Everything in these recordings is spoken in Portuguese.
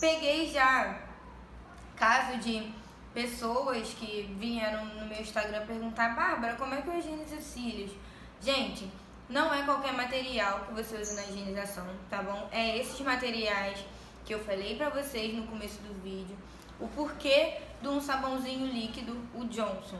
peguei já caso de pessoas que vieram no meu Instagram perguntar, Bárbara, como é que eu higienizo os cílios? Gente, não é qualquer material que você usa na higienização, tá bom? É esses materiais que eu falei pra vocês no começo do vídeo. O porquê de um sabãozinho líquido, o Johnson,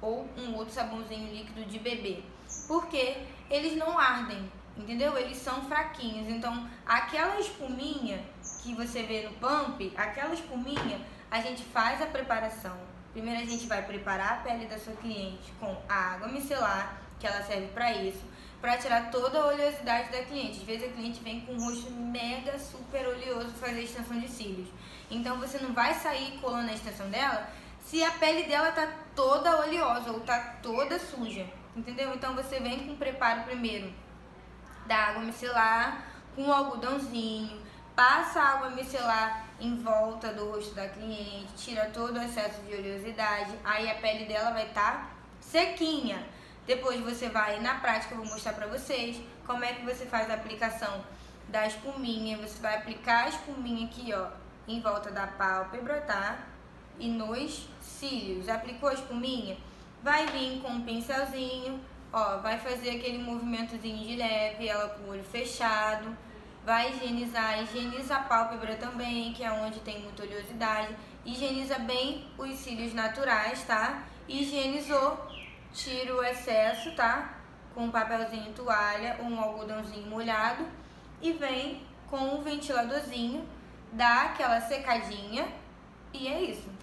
ou um outro sabãozinho líquido de bebê. Porque eles não ardem, entendeu? Eles são fraquinhos. Então, aquela espuminha que você vê no pump, aquela espuminha, a gente faz a preparação. Primeiro a gente vai preparar a pele da sua cliente com a água micelar, que ela serve para isso, para tirar toda a oleosidade da cliente. Às vezes a cliente vem com um rosto mega super oleoso fazer extensão de cílios. Então você não vai sair colando a extensão dela se a pele dela tá toda oleosa ou tá toda suja, entendeu? Então você vem com o preparo primeiro da água micelar com o algodãozinho, passa água micelar em volta do rosto da cliente, tira todo o excesso de oleosidade, aí a pele dela vai estar tá sequinha. Depois você vai, na prática, eu vou mostrar pra vocês como é que você faz a aplicação da espuminha. Você vai aplicar a espuminha aqui, ó, em volta da pálpebra, tá? E nos cílios. Aplicou a espuminha? Vai vir com um pincelzinho, ó, vai fazer aquele movimentozinho de leve, ela com o olho fechado. Vai higienizar, higieniza a pálpebra também, que é onde tem muita oleosidade. Higieniza bem os cílios naturais, tá? Higienizou, tira o excesso, tá? Com um papelzinho toalha ou um algodãozinho molhado e vem com um ventiladorzinho, dá aquela secadinha e é isso.